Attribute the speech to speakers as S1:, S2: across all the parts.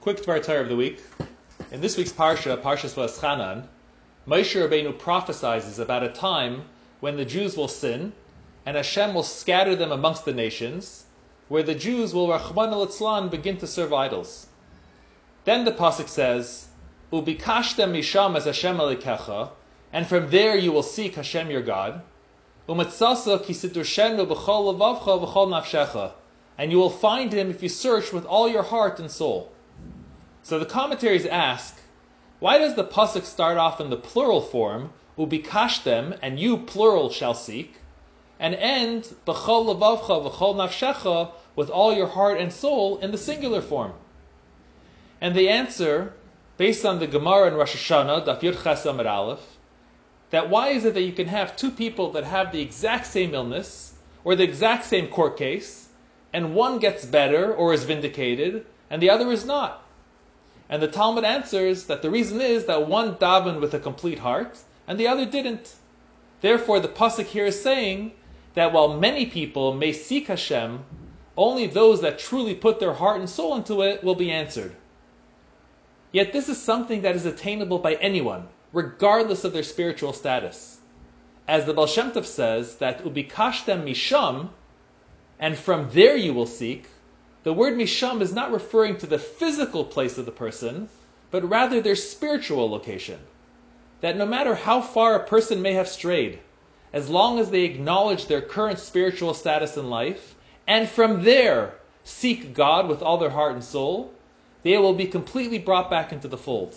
S1: Quick Dvar Torah of the week. In this week's Parsha, Parshas Va'eschanan, Moshe Rabbeinu prophesies about a time when the Jews will sin, and Hashem will scatter them amongst the nations, where the Jews will Rahman al begin to serve idols. Then the pasuk says, "Ubikashtem misham as Hashem Elokecha," and from there you will seek Hashem your God. Umatzasa ki sidreshenu b'chol levavcha v'chol nafshecha, and you will find Him if you search with all your heart and soul. So the commentaries ask, why does the pasuk start off in the plural form, ubikashtem, and you plural shall seek, and end b'chol levavcha v'chol nafshecha with all your heart and soul in the singular form? And the answer, based on the Gemara in Rosh Hashanah, Daf Yud Ches Aleph, that why is it that you can have two people that have the exact same illness or the exact same court case, and one gets better or is vindicated, and the other is not? And the Talmud answers that the reason is that one davened with a complete heart and the other didn't. Therefore, the pasuk here is saying that while many people may seek Hashem, only those that truly put their heart and soul into it will be answered. Yet this is something that is attainable by anyone, regardless of their spiritual status. As the Baal Shem Tov says that ubikashtem misham, and from there you will seek, the word misham is not referring to the physical place of the person, but rather their spiritual location. That no matter how far a person may have strayed, as long as they acknowledge their current spiritual status in life, and from there seek God with all their heart and soul, they will be completely brought back into the fold.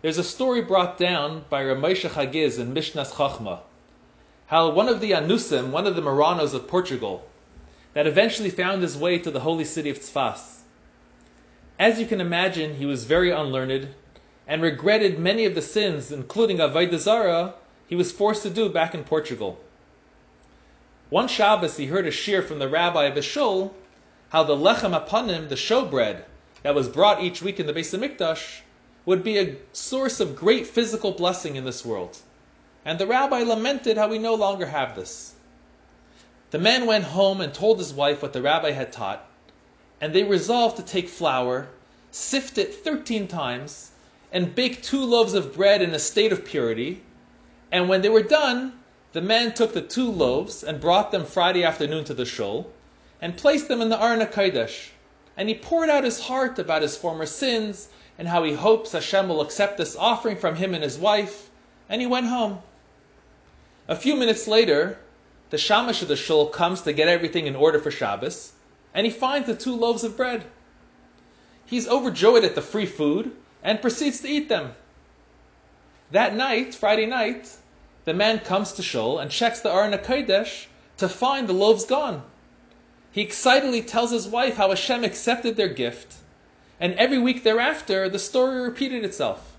S1: There's a story brought down by Ramesha Chagiz in Mishnas Chachma, how one of the Anusim, one of the Marranos of Portugal, that eventually found his way to the holy city of Tzfas. As you can imagine, he was very unlearned and regretted many of the sins, including Avodah Zarah, he was forced to do back in Portugal. One Shabbos, he heard a shiur from the rabbi of his how the lechem hapanim, the showbread that was brought each week in the Beis Hamikdash, would be a source of great physical blessing in this world. And the rabbi lamented how we no longer have this. The man went home and told his wife what the rabbi had taught, and they resolved to take flour, sift it 13 times, and bake two loaves of bread in a state of purity. And when they were done, the man took the two loaves and brought them Friday afternoon to the shul, and placed them in the Aron Kodesh. And he poured out his heart about his former sins and how he hopes Hashem will accept this offering from him and his wife, and he went home. A few minutes later, the shamash of the shul comes to get everything in order for Shabbos, and he finds the two loaves of bread. He's overjoyed at the free food and proceeds to eat them. That night, Friday night, the man comes to shul and checks the Aron Kodesh to find the loaves gone. He excitedly tells his wife how Hashem accepted their gift, and every week thereafter, the story repeated itself.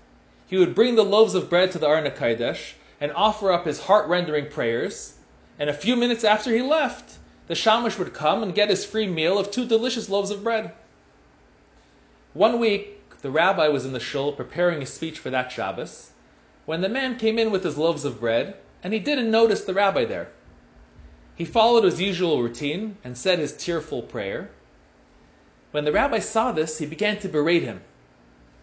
S1: He would bring the loaves of bread to the Aron Kodesh and offer up his heart-rendering prayers, and a few minutes after he left, the shamash would come and get his free meal of two delicious loaves of bread. One week, the rabbi was in the shul preparing a speech for that Shabbos, when the man came in with his loaves of bread, and he didn't notice the rabbi there. He followed his usual routine and said his tearful prayer. When the rabbi saw this, he began to berate him.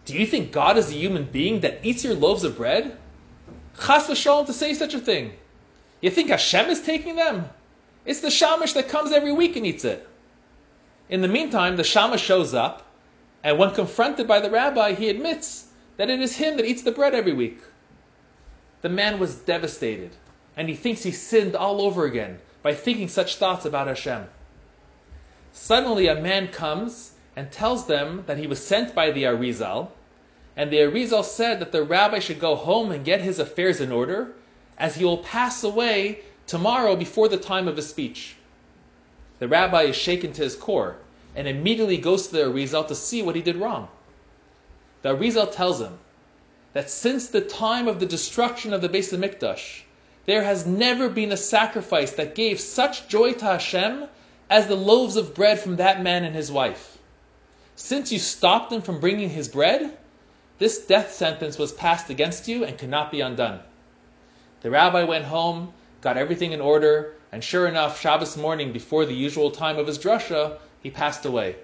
S1: Do you think God is a human being that eats your loaves of bread? Chas v'shalom to say such a thing. You think Hashem is taking them? It's the shamash that comes every week and eats it. In the meantime, the shamash shows up, and when confronted by the rabbi, he admits that it is him that eats the bread every week. The man was devastated, and he thinks he sinned all over again by thinking such thoughts about Hashem. Suddenly, a man comes and tells them that he was sent by the Arizal, and the Arizal said that the rabbi should go home and get his affairs in order as he will pass away tomorrow before the time of his speech. The rabbi is shaken to his core and immediately goes to the Arizal to see what he did wrong. The Arizal tells him that since the time of the destruction of the Beis Hamikdash, there has never been a sacrifice that gave such joy to Hashem as the loaves of bread from that man and his wife. Since you stopped him from bringing his bread, this death sentence was passed against you and cannot be undone. The rabbi went home, got everything in order, and sure enough, Shabbos morning, before the usual time of his drasha, he passed away.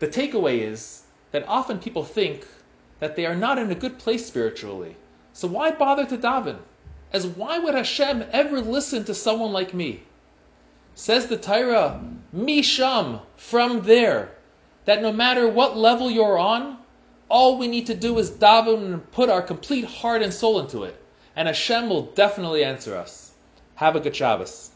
S1: The takeaway is that often people think that they are not in a good place spiritually. So why bother to daven? As why would Hashem ever listen to someone like me? Says the Torah, Misham, from there, that no matter what level you're on, all we need to do is daven and put our complete heart and soul into it. And Hashem will definitely answer us. Have a good Shabbos.